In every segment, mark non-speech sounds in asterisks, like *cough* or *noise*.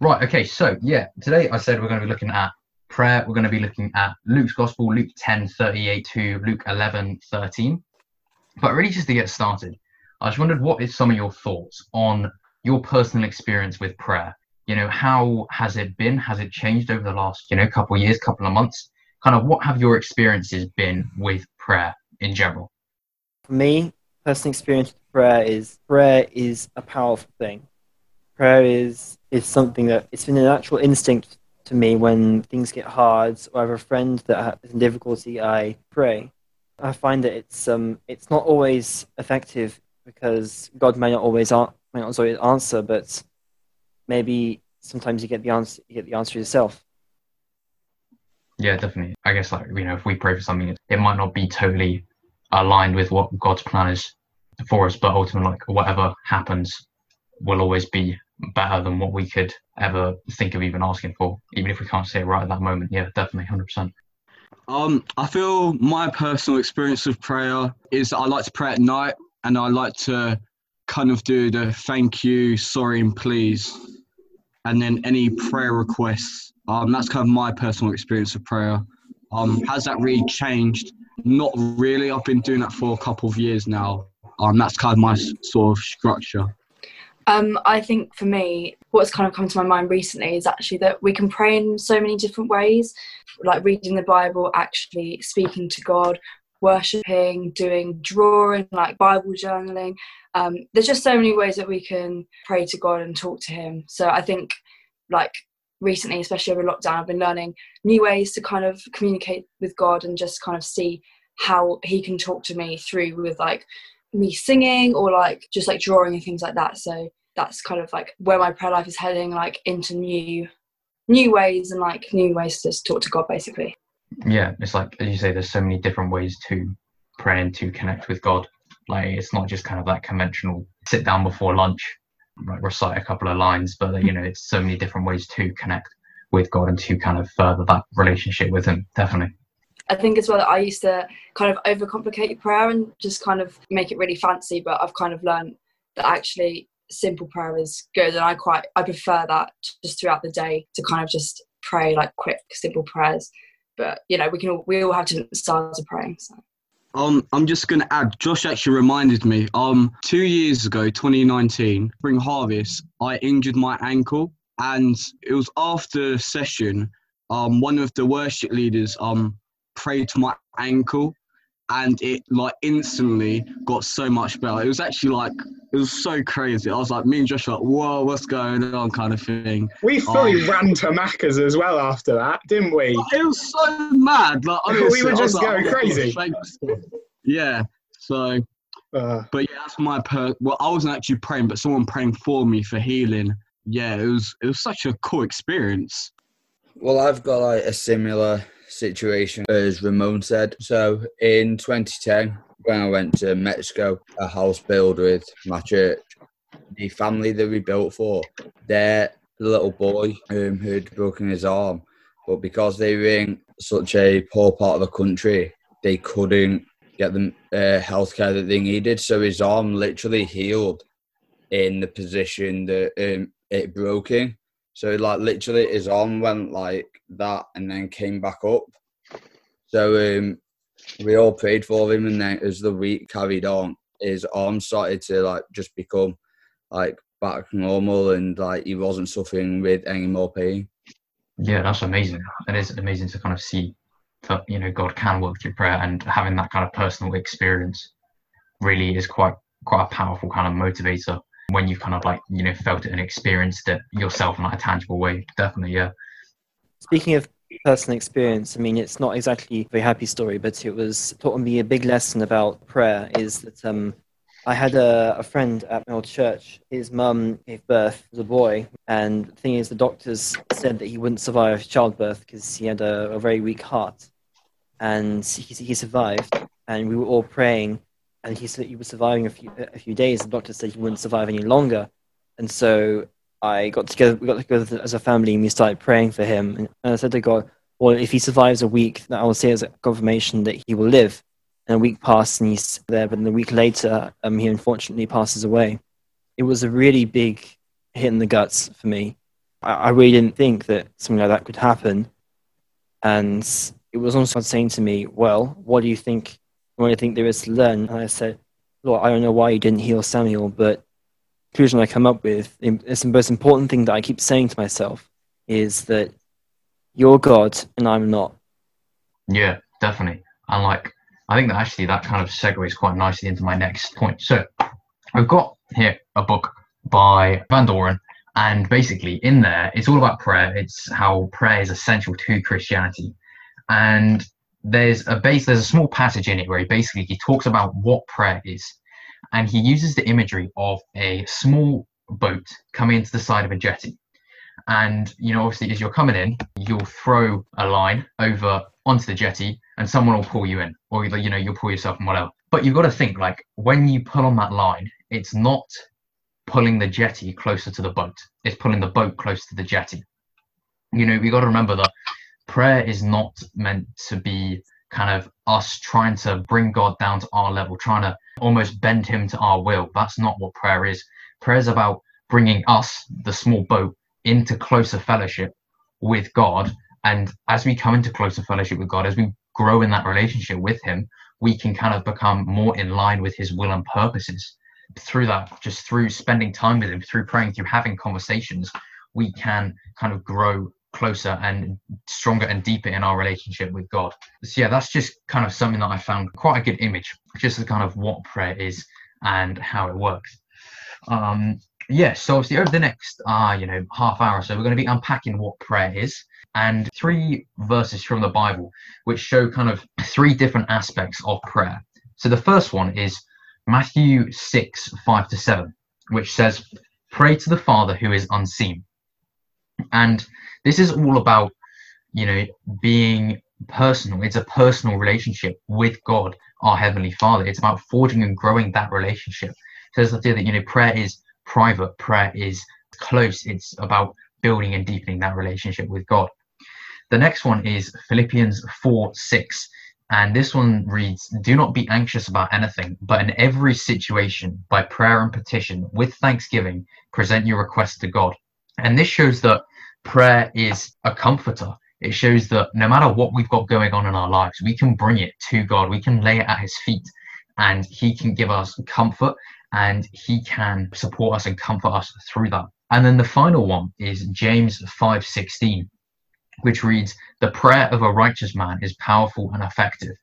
Right, okay, so yeah, today I said we're going to be looking at prayer. We're going to be looking at Luke's Gospel, Luke 10 38 to Luke 11 13. But really, just to get started, I just wondered what is some of your thoughts on your personal experience with prayer? You know, how has it been? Has it changed over the last, you know, couple of years, couple of months? Kind of what have your experiences been with prayer in general? For me, personal experience with prayer is prayer is a powerful thing. Prayer is is something that it's been a natural instinct to me when things get hard or I have a friend that has difficulty, I pray. I find that it's um it's not always effective because God may not always an- may not always answer, but maybe sometimes you get the answer you get the answer yourself. Yeah, definitely. I guess like you know, if we pray for something, it might not be totally aligned with what God's plan is for us, but ultimately, like whatever happens, will always be better than what we could ever think of even asking for, even if we can't say it right at that moment. Yeah, definitely, hundred percent. Um, I feel my personal experience with prayer is I like to pray at night, and I like to kind of do the thank you, sorry, and please, and then any prayer requests. Um, that's kind of my personal experience of prayer. Um, has that really changed? Not really. I've been doing that for a couple of years now. Um, that's kind of my sort of structure. Um, I think for me, what's kind of come to my mind recently is actually that we can pray in so many different ways, like reading the Bible, actually speaking to God, worshipping, doing drawing, like Bible journaling. Um, there's just so many ways that we can pray to God and talk to Him. So I think, like recently, especially over lockdown, I've been learning new ways to kind of communicate with God and just kind of see how He can talk to me through with like me singing or like just like drawing and things like that. So that's kind of like where my prayer life is heading, like into new new ways and like new ways to talk to God basically. Yeah, it's like as you say, there's so many different ways to pray and to connect with God. Like it's not just kind of that conventional sit down before lunch, recite a couple of lines, but you know, it's so many different ways to connect with God and to kind of further that relationship with Him. Definitely. I think as well that I used to kind of overcomplicate prayer and just kind of make it really fancy, but I've kind of learned that actually simple prayer is good, and I quite I prefer that just throughout the day to kind of just pray like quick, simple prayers. But you know, we can all, we all have different styles of praying. So. Um, I'm just gonna add. Josh actually reminded me. Um, two years ago, 2019, spring harvest, I injured my ankle, and it was after session. Um, one of the worship leaders um prayed to my ankle and it like instantly got so much better. It was actually like it was so crazy. I was like, me and Josh were like, whoa, what's going on, kind of thing. We fully um, ran to Macca's as well after that, didn't we? It was so mad. Like *laughs* honestly, we were just going oh, crazy. Yeah. So, uh, but yeah, that's my per. Well, I wasn't actually praying, but someone praying for me for healing. Yeah, it was it was such a cool experience. Well, I've got like a similar situation, as Ramon said. So in 2010, when I went to Mexico, a house build with my church, the family that we built for, their little boy um, who'd broken his arm, but because they were in such a poor part of the country, they couldn't get the uh, healthcare that they needed. So his arm literally healed in the position that um, it broke in. So like literally his arm went like that and then came back up. So um, we all prayed for him, and then as the week carried on, his arm started to like just become like back normal, and like he wasn't suffering with any more pain. Yeah, that's amazing. It is amazing to kind of see that you know God can work through prayer, and having that kind of personal experience really is quite quite a powerful kind of motivator when you've kind of like you know felt it and experienced it yourself in like a tangible way. Definitely, yeah. Speaking of personal experience, I mean, it's not exactly a very happy story, but it was taught me a big lesson about prayer. Is that um, I had a, a, friend at my old church. His mum gave birth as a boy, and the thing is, the doctors said that he wouldn't survive childbirth because he had a, a, very weak heart, and he, he survived. And we were all praying, and he said he was surviving a few a few days. The doctor said he wouldn't survive any longer, and so I got together, we got together as a family and we started praying for him. And I said to God, well, if he survives a week, I will say as a confirmation that he will live. And a week passed and he's there, but then a week later, um, he unfortunately passes away. It was a really big hit in the guts for me. I, I really didn't think that something like that could happen. And it was also saying to me, Well, what do you think? What do you think there is to learn? And I said, Lord, I don't know why you didn't heal Samuel, but conclusion I come up with, it's the most important thing that I keep saying to myself is that you're God and I'm not. Yeah, definitely. And like, I think that actually that kind of segues quite nicely into my next point. So, I've got here a book by Van Doren, and basically in there, it's all about prayer. It's how prayer is essential to Christianity, and there's a base, there's a small passage in it where he basically he talks about what prayer is, and he uses the imagery of a small boat coming into the side of a jetty. And you know obviously as you're coming in you'll throw a line over onto the jetty and someone will pull you in or you know you'll pull yourself and whatever. But you've got to think like when you pull on that line it's not pulling the jetty closer to the boat. It's pulling the boat closer to the jetty. You know we got to remember that prayer is not meant to be kind of us trying to bring god down to our level trying to almost bend him to our will that's not what prayer is prayer is about bringing us the small boat into closer fellowship with God. And as we come into closer fellowship with God, as we grow in that relationship with Him, we can kind of become more in line with His will and purposes. Through that, just through spending time with Him, through praying, through having conversations, we can kind of grow closer and stronger and deeper in our relationship with God. So, yeah, that's just kind of something that I found quite a good image, just as kind of what prayer is and how it works. Um, yes, so obviously over the next uh, you know, half hour or so, we're going to be unpacking what prayer is and three verses from the Bible which show kind of three different aspects of prayer. So the first one is Matthew 6, 5 to 7, which says, Pray to the Father who is unseen. And this is all about, you know, being personal. It's a personal relationship with God, our Heavenly Father. It's about forging and growing that relationship. So there's the idea that, you know, prayer is private prayer is close. It's about building and deepening that relationship with God. The next one is Philippians 4 6. And this one reads, Do not be anxious about anything, but in every situation, by prayer and petition, with thanksgiving, present your requests to God. And this shows that prayer is a comforter. It shows that no matter what we've got going on in our lives, we can bring it to God. We can lay it at His feet, and He can give us comfort and he can support us and comfort us through that. And then the final one is James 5:16, which reads, "The prayer of a righteous man is powerful and effective."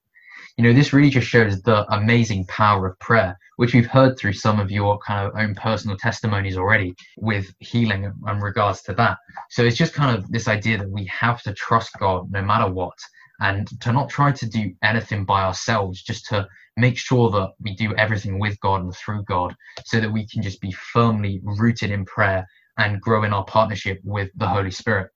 You know, this really just shows the amazing power of prayer, which we've heard through some of your kind of own personal testimonies already with healing in regards to that. So it's just kind of this idea that we have to trust God no matter what and to not try to do anything by ourselves, just to make sure that we do everything with God and through God so that we can just be firmly rooted in prayer and grow in our partnership with the Holy Spirit.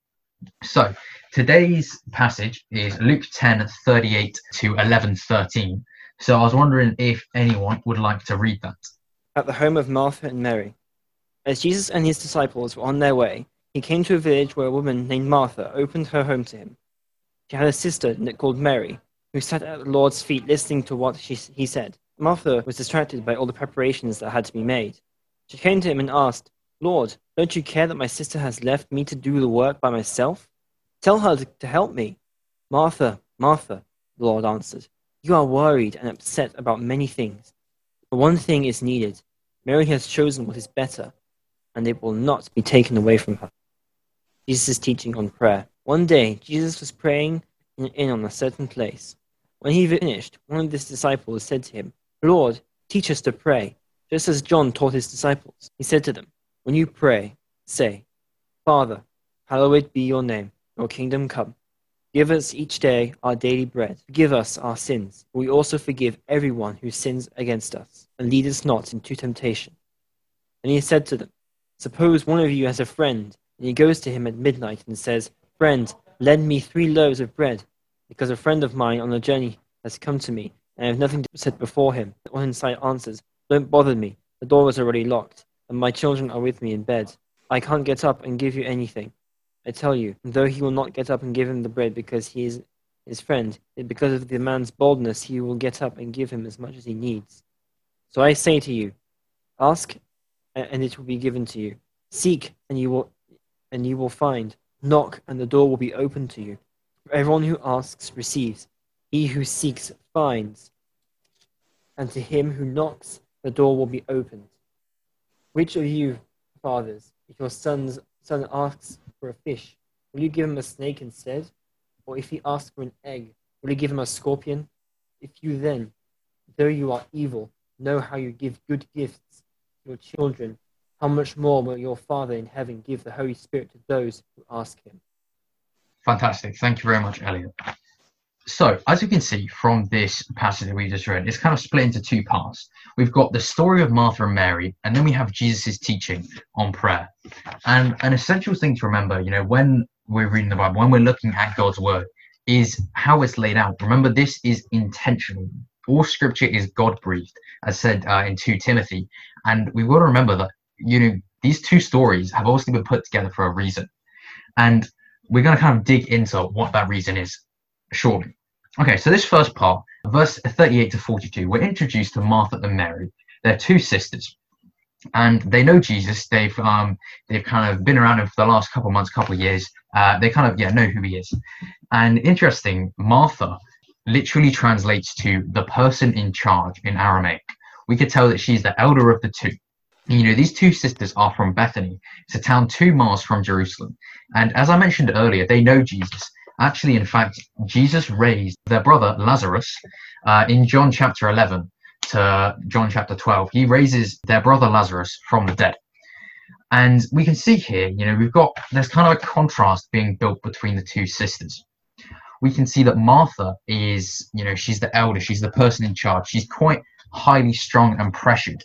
So today's passage is Luke 10 38 to 11 13. So I was wondering if anyone would like to read that. At the home of Martha and Mary. As Jesus and his disciples were on their way, he came to a village where a woman named Martha opened her home to him. She had a sister called Mary who sat at the Lord's feet listening to what she, he said. Martha was distracted by all the preparations that had to be made. She came to him and asked, Lord, don't you care that my sister has left me to do the work by myself? Tell her to, help me. Martha, Martha, the Lord answered, you are worried and upset about many things. But one thing is needed. Mary has chosen what is better, and it will not be taken away from her. Jesus teaching on prayer. One day, Jesus was praying in on a certain place. When he finished, one of his disciples said to him, Lord, teach us to pray, just as John taught his disciples. He said to them, When you pray, say, Father, hallowed be your name, your kingdom come. Give us each day our daily bread. Forgive us our sins. We also forgive everyone who sins against us. And lead us not into temptation. And he said to them, Suppose one of you has a friend, and he goes to him at midnight and says, Friend, lend me three loaves of bread because a friend of mine on a journey has come to me, and I have nothing to set before him. The one inside answers, Don't bother me. The door is already locked, and my children are with me in bed. I can't get up and give you anything. I tell you, though he will not get up and give him the bread because he is his friend, because of the man's boldness, he will get up and give him as much as he needs. So I say to you, ask, and it will be given to you. Seek, and you will and you will find. Knock, and the door will be opened to you. For everyone who asks receives. He who seeks finds. And to him who knocks, the door will be opened. Which of you, fathers, if your son's son asks for a fish, will you give him a snake instead? Or if he asks for an egg, will you give him a scorpion? If you then, though you are evil, know how you give good gifts to your children, how much more will your Father in heaven give the Holy Spirit to those who ask him? Fantastic. Thank you very much, Elliot. So, as you can see from this passage that we just read, it's kind of split into two parts. We've got the story of Martha and Mary, and then we have Jesus' teaching on prayer. And an essential thing to remember, you know, when we're reading the Bible, when we're looking at God's word, is how it's laid out. Remember, this is intentional. All scripture is God breathed, as said uh, in 2 Timothy. And we've got to remember that, you know, these two stories have obviously been put together for a reason. And we're going to kind of dig into what that reason is shortly. Okay, so this first part, verse 38 to 42, we're introduced to Martha and Mary. They're two sisters, and they know Jesus. They've um they've kind of been around him for the last couple months, couple years. Uh, they kind of yeah know who he is. And interesting, Martha literally translates to the person in charge in Aramaic. We could tell that she's the elder of the two. You know, these two sisters are from Bethany. It's a town two miles from Jerusalem. And as I mentioned earlier, they know Jesus. Actually, in fact, Jesus raised their brother Lazarus uh, in John chapter 11 to John chapter 12. He raises their brother Lazarus from the dead. And we can see here, you know, we've got, there's kind of a contrast being built between the two sisters. We can see that Martha is, you know, she's the elder, she's the person in charge, she's quite highly strong and pressured.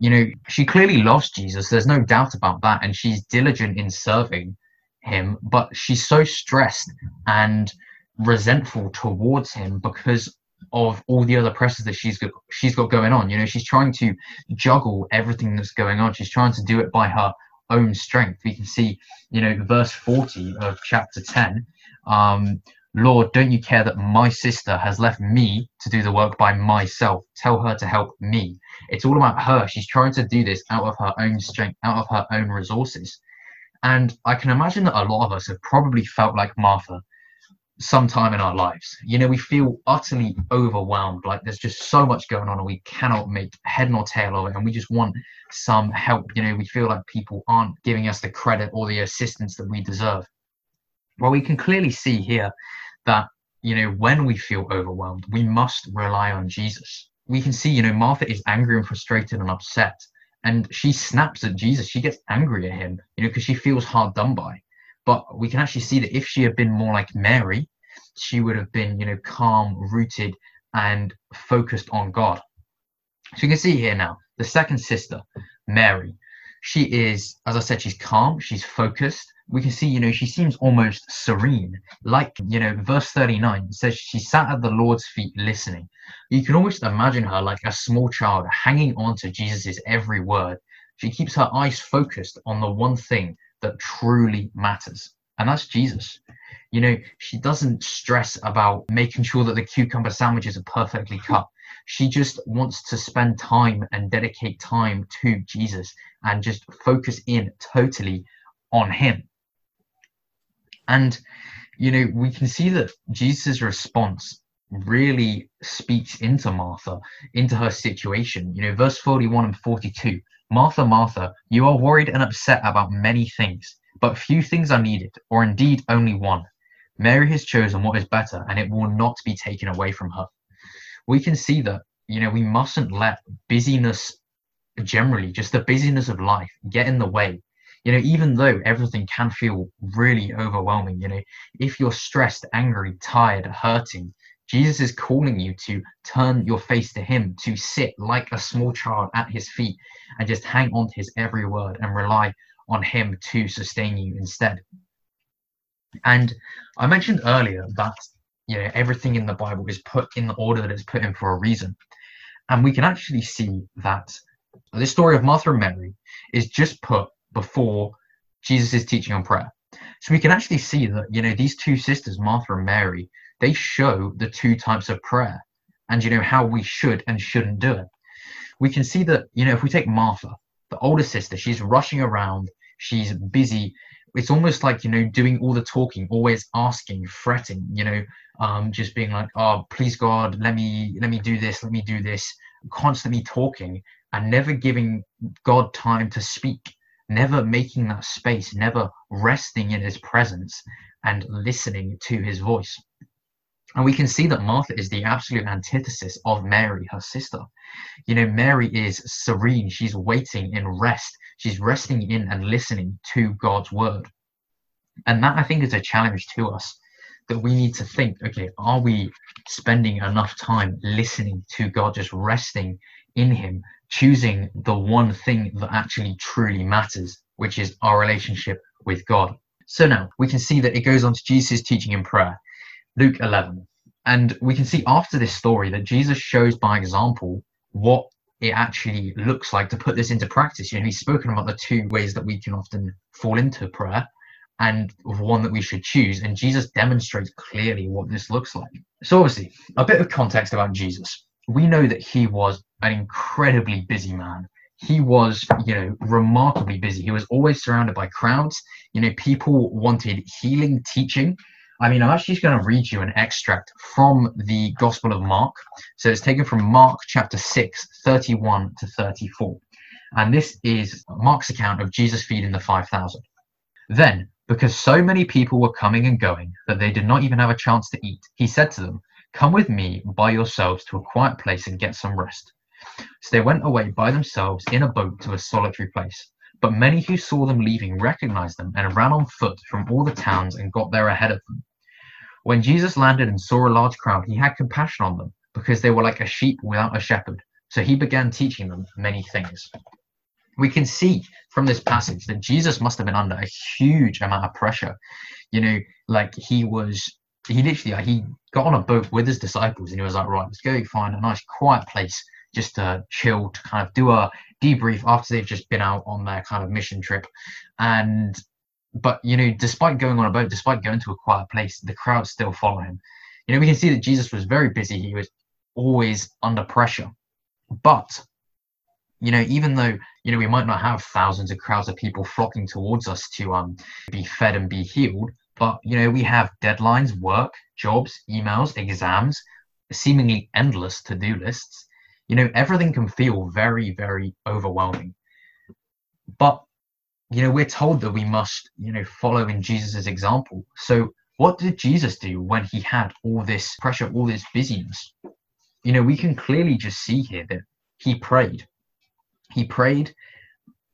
You know, she clearly loves Jesus, there's no doubt about that, and she's diligent in serving him, but she's so stressed and resentful towards him because of all the other pressures that she's got she's got going on. You know, she's trying to juggle everything that's going on. She's trying to do it by her own strength. We can see, you know, verse 40 of chapter 10. Um, Lord, don't you care that my sister has left me to do the work by myself? Tell her to help me. It's all about her. She's trying to do this out of her own strength, out of her own resources. And I can imagine that a lot of us have probably felt like Martha sometime in our lives. You know, we feel utterly overwhelmed, like there's just so much going on and we cannot make head nor tail of it, and we just want some help. You know, we feel like people aren't giving us the credit or the assistance that we deserve. Well, we can clearly see here that, you know, when we feel overwhelmed, we must rely on Jesus. We can see, you know, Martha is angry and frustrated and upset and she snaps at Jesus. She gets angry at him, you know, because she feels hard done by. But we can actually see that if she had been more like Mary, she would have been, you know, calm, rooted, and focused on God. So you can see here now the second sister, Mary. She is, as I said, she's calm, she's focused. We can see, you know, she seems almost serene. Like, you know, verse 39 says she sat at the Lord's feet listening. You can almost imagine her like a small child hanging on to Jesus' every word. She keeps her eyes focused on the one thing that truly matters, and that's Jesus. You know, she doesn't stress about making sure that the cucumber sandwiches are perfectly cut. She just wants to spend time and dedicate time to Jesus and just focus in totally on Him. And, you know, we can see that Jesus' response really speaks into Martha, into her situation. You know, verse 41 and 42 Martha, Martha, you are worried and upset about many things, but few things are needed, or indeed only one. Mary has chosen what is better, and it will not be taken away from her. We can see that, you know, we mustn't let busyness generally, just the busyness of life, get in the way you know even though everything can feel really overwhelming you know if you're stressed angry tired hurting jesus is calling you to turn your face to him to sit like a small child at his feet and just hang on to his every word and rely on him to sustain you instead. And i mentioned earlier that you know everything in the bible is put in the order that it's put in for a reason. And we can actually see that this story of martha and mary is just put before Jesus' teaching on prayer. So we can actually see that, you know, these two sisters, Martha and Mary, they show the two types of prayer and, you know, how we should and shouldn't do it. We can see that, you know, if we take Martha, the older sister, she's rushing around, she's busy it's almost like you know doing all the talking always asking fretting you know um just being like oh please god let me let me do this let me do this constantly talking and never giving god time to speak never making that space never resting in his presence and listening to his voice and we can see that Martha is the absolute antithesis of Mary, her sister. You know, Mary is serene. She's waiting in rest. She's resting in and listening to God's word. And that I think is a challenge to us that we need to think okay, are we spending enough time listening to God, just resting in Him, choosing the one thing that actually truly matters, which is our relationship with God? So now we can see that it goes on to Jesus' teaching in prayer. Luke 11. And we can see after this story that Jesus shows by example what it actually looks like to put this into practice. You know, he's spoken about the two ways that we can often fall into prayer and one that we should choose. And Jesus demonstrates clearly what this looks like. So, obviously, a bit of context about Jesus. We know that he was an incredibly busy man. He was, you know, remarkably busy. He was always surrounded by crowds. You know, people wanted healing, teaching. I mean, I'm actually just going to read you an extract from the Gospel of Mark. So it's taken from Mark chapter 6, 31 to 34. And this is Mark's account of Jesus feeding the 5,000. Then, because so many people were coming and going that they did not even have a chance to eat, he said to them, Come with me by yourselves to a quiet place and get some rest. So they went away by themselves in a boat to a solitary place. But many who saw them leaving recognized them and ran on foot from all the towns and got there ahead of them. When Jesus landed and saw a large crowd, he had compassion on them because they were like a sheep without a shepherd. So he began teaching them many things. We can see from this passage that Jesus must have been under a huge amount of pressure. You know, like he was, he literally, he got on a boat with his disciples and he was like, right, let's go find a nice quiet place just to chill, to kind of do a debrief after they've just been out on their kind of mission trip. And but you know, despite going on a boat, despite going to a quiet place, the crowd still follow him. You know, we can see that Jesus was very busy. He was always under pressure. But you know, even though you know we might not have thousands of crowds of people flocking towards us to um be fed and be healed, but you know we have deadlines, work, jobs, emails, exams, seemingly endless to-do lists. You know everything can feel very very overwhelming. But you know we're told that we must you know follow in jesus's example. So what did jesus do when he had all this pressure all this busyness? You know we can clearly just see here that he prayed. He prayed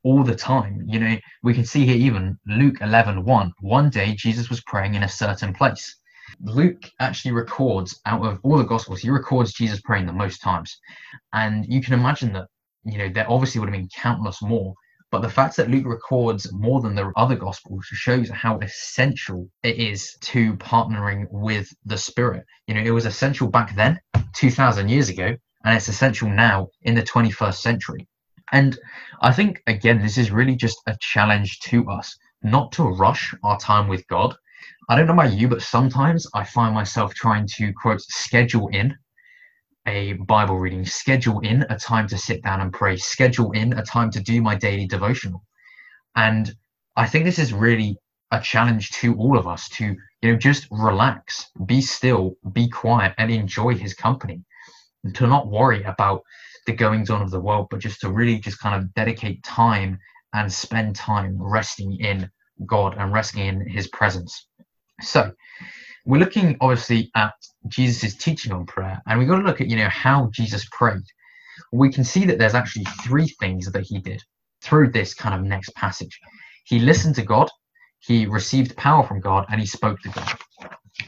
all the time you know we can see here even luke 11 1 one day jesus was praying in a certain place Luke actually records out of all the Gospels, he records Jesus praying the most times. And you can imagine that, you know, there obviously would have been countless more. But the fact that Luke records more than the other Gospels shows how essential it is to partnering with the Spirit. You know, it was essential back then, 2,000 years ago, and it's essential now in the 21st century. And I think, again, this is really just a challenge to us not to rush our time with God, I don't know about you, but sometimes I find myself trying to quote schedule in a Bible reading, schedule in a time to sit down and pray, schedule in a time to do my daily devotional. And I think this is really a challenge to all of us to, you know, just relax, be still, be quiet, and enjoy his company. And to not worry about the goings on of the world, but just to really just kind of dedicate time and spend time resting in God and resting in his presence. So we're looking obviously at Jesus' teaching on prayer, and we've got to look at, you know, how Jesus prayed. We can see that there's actually three things that he did through this kind of next passage. He listened to God, he received power from God, and he spoke to God.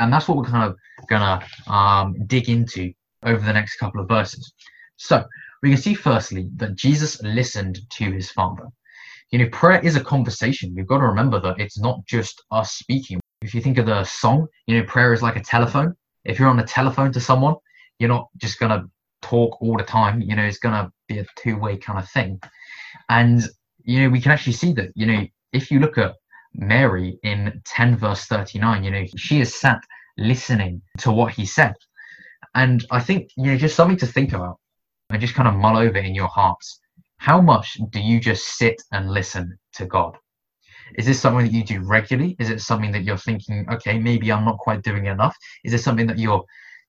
And that's what we're kind of gonna um, dig into over the next couple of verses. So we can see firstly that Jesus listened to his Father. You know, prayer is a conversation. We've got to remember that it's not just us speaking. If you think of the song, you know, prayer is like a telephone. If you're on the telephone to someone, you're not just going to talk all the time. You know, it's going to be a two way kind of thing. And, you know, we can actually see that, you know, if you look at Mary in 10 verse 39, you know, she is sat listening to what he said. And I think, you know, just something to think about and just kind of mull over in your hearts. How much do you just sit and listen to God? Is this something that you do regularly? Is it something that you're thinking, okay, maybe I'm not quite doing enough? Is this something that you're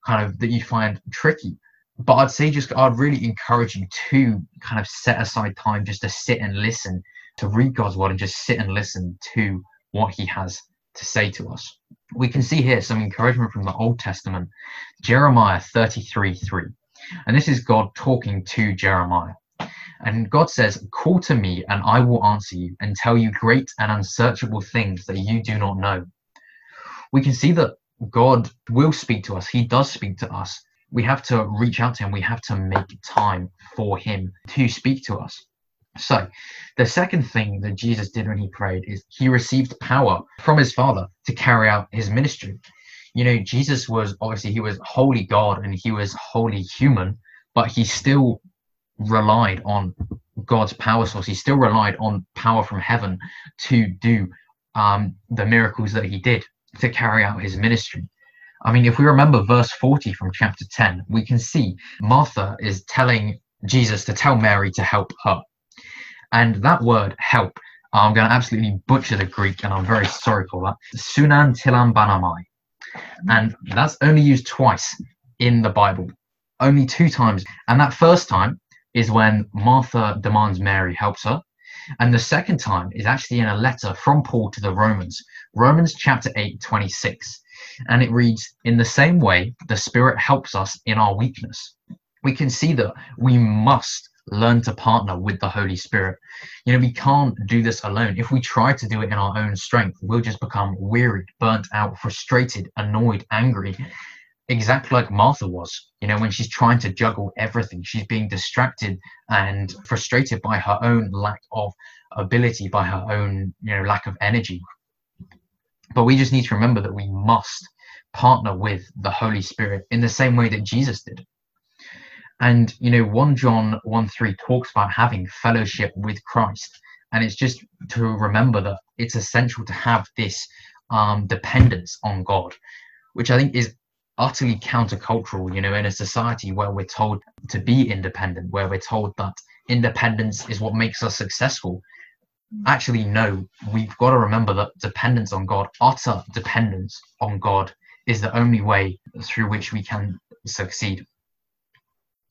kind of that you find tricky? But I'd say just I'd really encourage you to kind of set aside time just to sit and listen, to read God's word and just sit and listen to what he has to say to us. We can see here some encouragement from the Old Testament, Jeremiah 33 3. And this is God talking to Jeremiah. And God says, Call to me, and I will answer you and tell you great and unsearchable things that you do not know. We can see that God will speak to us, He does speak to us. We have to reach out to Him, we have to make time for Him to speak to us. So, the second thing that Jesus did when he prayed is he received power from his Father to carry out his ministry. You know, Jesus was obviously he was wholly God and he was wholly human, but he still relied on God's power source. He still relied on power from heaven to do um, the miracles that he did to carry out his ministry. I mean, if we remember verse 40 from chapter 10, we can see Martha is telling Jesus to tell Mary to help her. And that word help, I'm going to absolutely butcher the Greek, and I'm very sorry for that. Sunan tilam banamai. And that's only used twice in the Bible, only two times. And that first time is when Martha demands Mary helps her. And the second time is actually in a letter from Paul to the Romans, Romans chapter 8, 26. And it reads, In the same way, the Spirit helps us in our weakness. We can see that we must learn to partner with the Holy Spirit. You know, we can't do this alone. If we try to do it in our own strength, we'll just become wearied, burnt out, frustrated, annoyed, angry. Exactly like Martha was, you know, when she's trying to juggle everything, she's being distracted and frustrated by her own lack of ability, by her own, you know, lack of energy. But we just need to remember that we must partner with the Holy Spirit in the same way that Jesus did. And you know, 1 John 1 3 talks about having fellowship with Christ. And it's just to remember that it's essential to have this um, dependence on God, which I think is utterly countercultural, you know, in a society where we're told to be independent, where we're told that independence is what makes us successful. Actually, no, we've got to remember that dependence on God, utter dependence on God, is the only way through which we can succeed.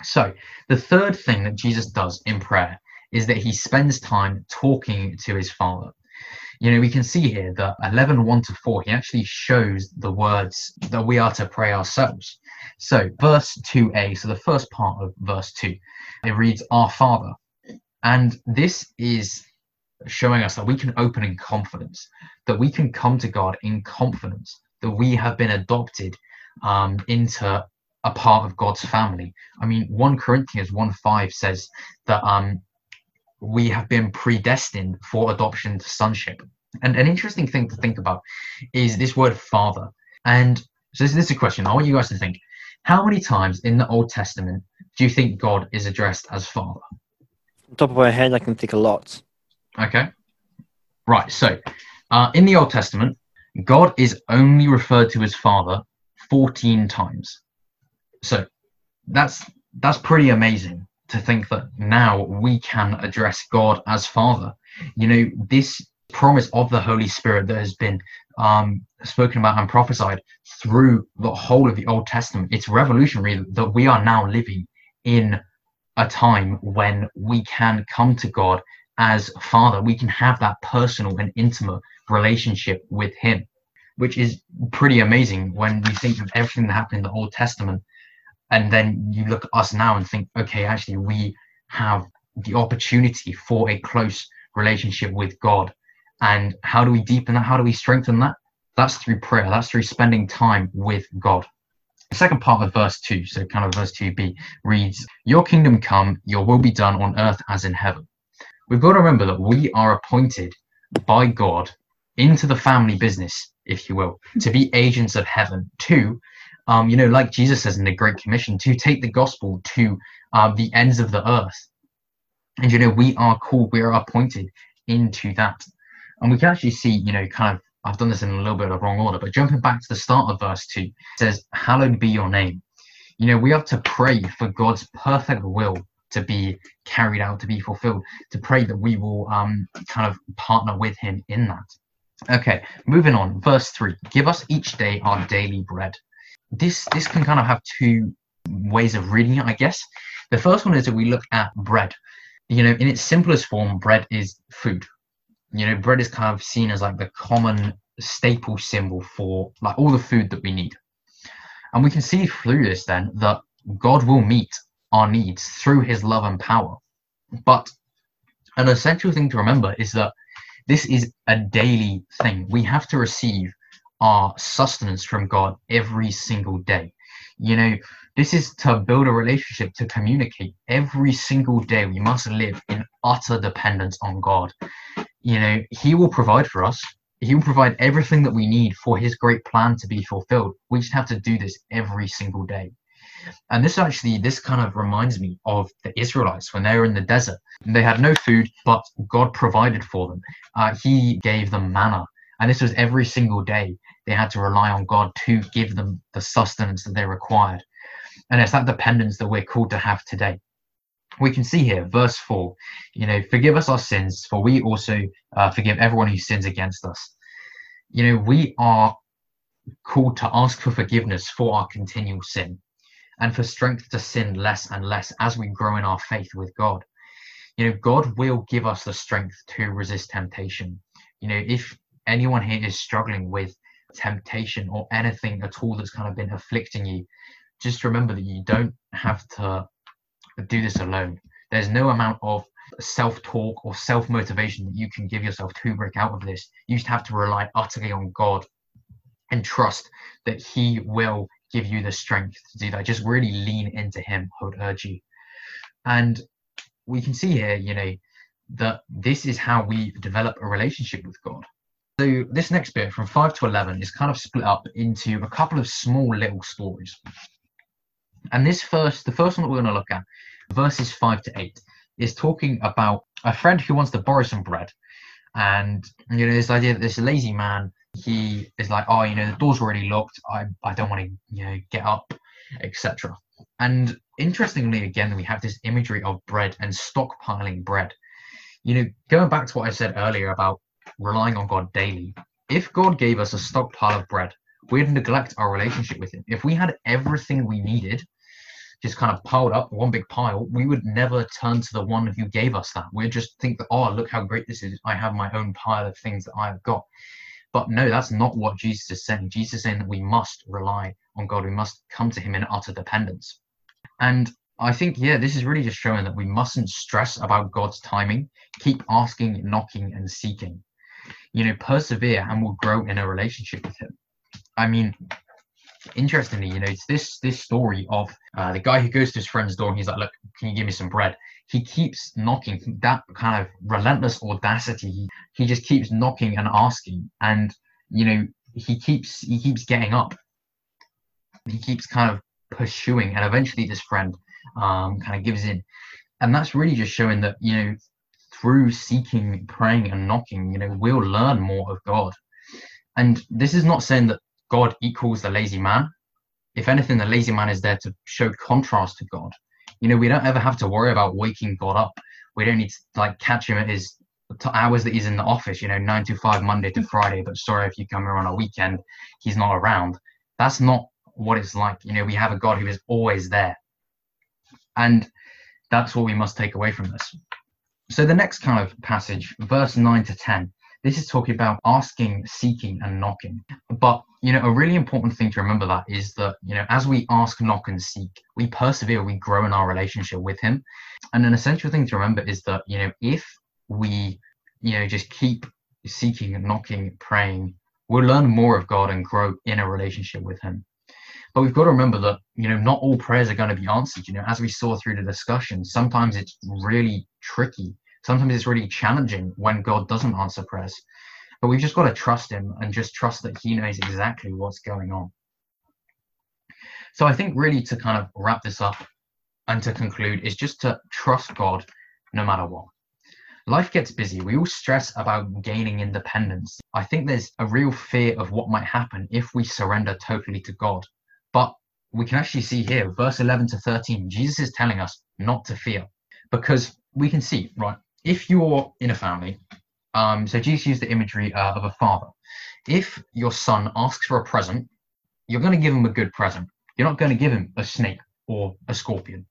So, the third thing that Jesus does in prayer is that he spends time talking to his Father. You know, we can see here that 11 1 to 4, he actually shows the words that we are to pray ourselves. So, verse 2a, so the first part of verse 2, it reads, Our Father. And this is showing us that we can open in confidence, that we can come to God in confidence, that we have been adopted um, into a part of God's family. I mean, 1 Corinthians 1 5 says that um, we have been predestined for adoption to sonship. And an interesting thing to think about is this word father. And so this, this is a question. I want you guys to think how many times in the Old Testament do you think God is addressed as father? On top of my head, I can think a lot. Okay. Right. So uh, in the Old Testament, God is only referred to as father 14 times. So that's that's pretty amazing to think that now we can address God as Father. You know, this promise of the Holy Spirit that has been um, spoken about and prophesied through the whole of the Old Testament. It's revolutionary that we are now living in a time when we can come to God as Father. We can have that personal and intimate relationship with Him, which is pretty amazing when we think of everything that happened in the Old Testament and then you look at us now and think okay actually we have the opportunity for a close relationship with god. And how do we deepen that? How do we strengthen that? That's through prayer. That's through spending time with god. The second part of verse 2 so kind of verse 2b reads your kingdom come your will be done on earth as in heaven. We've got to remember that we are appointed by god into the family business if you will to be agents of heaven to um, you know, like Jesus says in the Great Commission, to take the gospel to uh, the ends of the earth. And, you know, we are called, we are appointed into that. And we can actually see, you know, kind of, I've done this in a little bit of wrong order, but jumping back to the start of verse 2, it says, Hallowed be your name. You know, we have to pray for God's perfect will to be carried out, to be fulfilled, to pray that we will um, kind of partner with Him in that. Okay, moving on. Verse 3 Give us each day our daily bread. This, this can kind of have two ways of reading it, I guess. The first one is that we look at bread. You know, in its simplest form, bread is food. You know, bread is kind of seen as like the common staple symbol for like all the food that we need. And we can see through this then that God will meet our needs through his love and power. But an essential thing to remember is that this is a daily thing. We have to receive our sustenance from God every single day. You know, this is to build a relationship, to communicate every single day. We must live in utter dependence on God. You know, He will provide for us, He will provide everything that we need for His great plan to be fulfilled. We just have to do this every single day. And this actually, this kind of reminds me of the Israelites when they were in the desert. They had no food, but God provided for them. Uh, he gave them manna. And this was every single day. They had to rely on God to give them the sustenance that they required. And it's that dependence that we're called to have today. We can see here, verse 4, you know, forgive us our sins, for we also uh, forgive everyone who sins against us. You know, we are called to ask for forgiveness for our continual sin and for strength to sin less and less as we grow in our faith with God. You know, God will give us the strength to resist temptation. You know, if anyone here is struggling with temptation or anything at all that's kind of been afflicting you, just remember that you don't have to do this alone. There's no amount of self talk or self motivation that you can give yourself to break out of this. You just have to rely utterly on God and trust that He will give you the strength to do that. Just really lean into Him, I would urge you. And we can see here, you know, that this is how we develop a relationship with God. So this next bit from 5 to 11 is kind of split up into a couple of small little stories. And this first, the first one that we're going to look at, verses 5 to 8, is talking about a friend who wants to borrow some bread. And, you know, this idea that this lazy man he is like, oh, you know, the door's already locked. I, I don't want to, you know, get up, etc. And interestingly, again, we have this imagery of bread and stockpiling bread. You know, going back to what I said earlier about relying on God daily, if God gave us a stockpile of bread, we'd neglect our relationship with Him. If we had everything we needed, just kind of piled up one big pile, we would never turn to the one who gave us that. We'd just think that, oh, look how great this is. I have my own pile of things that I've got. But no, that's not what Jesus is saying. Jesus is saying that we must rely on God. We must come to Him in utter dependence. And I think, yeah, this is really just showing that we mustn't stress about God's timing. Keep asking, knocking, and seeking. You know, persevere and we'll grow in a relationship with Him. I mean, interestingly, you know, it's this this story of uh, the guy who goes to his friend's door and he's like, "Look, can you give me some bread?" He keeps knocking. That kind of relentless audacity. He, he just keeps knocking and asking, and you know, he keeps he keeps getting up. He keeps kind of pursuing, and eventually, this friend um, kind of gives in, and that's really just showing that you know, through seeking, praying, and knocking, you know, we'll learn more of God. And this is not saying that God equals the lazy man. If anything, the lazy man is there to show contrast to God. You know, we don't ever have to worry about waking God up. We don't need to like catch him at his hours that he's in the office, you know, nine to five, Monday to Friday. But sorry if you come here on a weekend, he's not around. That's not what it's like. You know, we have a God who is always there. And that's what we must take away from this. So the next kind of passage, verse 9 to 10, this is talking about asking, seeking, and knocking. But you know, a really important thing to remember that is that you know, as we ask, knock, and seek, we persevere, we grow in our relationship with Him. And an essential thing to remember is that you know, if we you know just keep seeking, knocking, praying, we'll learn more of God and grow in a relationship with Him. But we've got to remember that you know not all prayers are going to be answered. You know, as we saw through the discussion, sometimes it's really tricky sometimes it's really challenging when God doesn't answer prayers. But we've just got to trust Him and just trust that He knows exactly what's going on. So I think really to kind of wrap this up and to conclude is just to trust God no matter what. Life gets busy. We all stress about gaining independence. I think there's a real fear of what might happen if we surrender totally to God. But we can actually see here, verse 11 to 13, Jesus is telling us not to fear because we can see, right? If you're in a family, um, so Jesus used the imagery uh, of a father. If your son asks for a present, you're going to give him a good present. You're not going to give him a snake or a scorpion.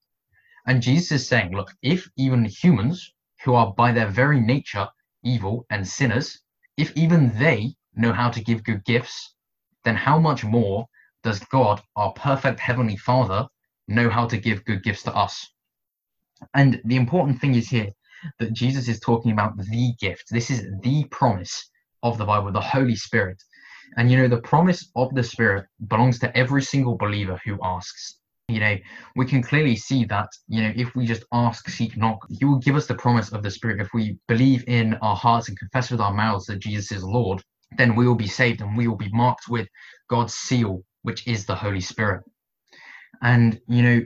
And Jesus is saying, look, if even humans who are by their very nature evil and sinners, if even they know how to give good gifts, then how much more does God, our perfect Heavenly Father, know how to give good gifts to us? And the important thing is here that Jesus is talking about the gift. This is the promise of the Bible, the Holy Spirit. And you know, the promise of the Spirit belongs to every single believer who asks. You know, we can clearly see that, you know, if we just ask, seek, knock, He will give us the promise of the Spirit. If we believe in our hearts and confess with our mouths that Jesus is Lord, then we will be saved and we will be marked with God's seal, which is the Holy Spirit. And, you know,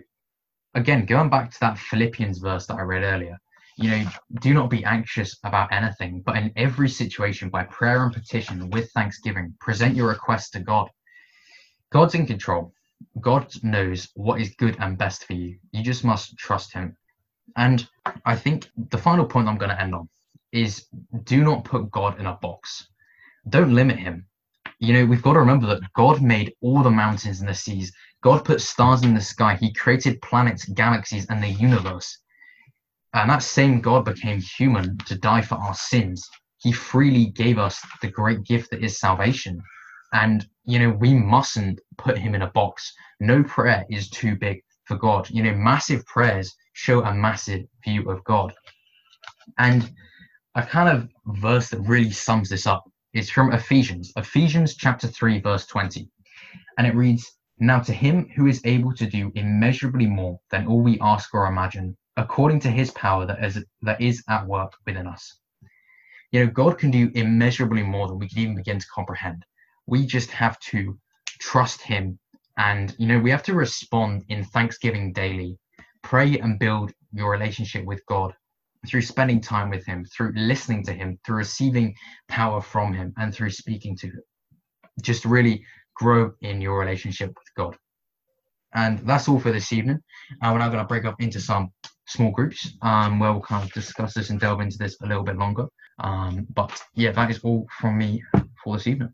again, going back to that Philippians verse that I read earlier, you know, do not be anxious about anything, but in every situation, by prayer and petition with thanksgiving, present your requests to God. God's in control. God knows what is good and best for you. You just must trust Him. And I think the final point I'm going to end on is do not put God in a box. Don't limit Him. You know, we've got to remember that God made all the mountains and the seas. God put stars in the sky. He created planets, galaxies, and the universe. And that same God became human to die for our sins. He freely gave us the great gift that is salvation. And, you know, we mustn't put him in a box. No prayer is too big for God. You know, massive prayers show a massive view of God. And a kind of verse that really sums this up is from Ephesians, Ephesians chapter 3, verse 20. And it reads, Now to him who is able to do immeasurably more than all we ask or imagine, according to his power that is that is at work within us. You know, God can do immeasurably more than we can even begin to comprehend. We just have to trust him and you know, we have to respond in thanksgiving daily. Pray and build your relationship with God through spending time with him, through listening to him, through receiving power from him, and through speaking to him. Just really grow in your relationship with God. And that's all for this evening. Uh, we're now going to break up into some small groups um, where we'll kind of discuss this and delve into this a little bit longer. Um, but yeah, that is all from me for this evening.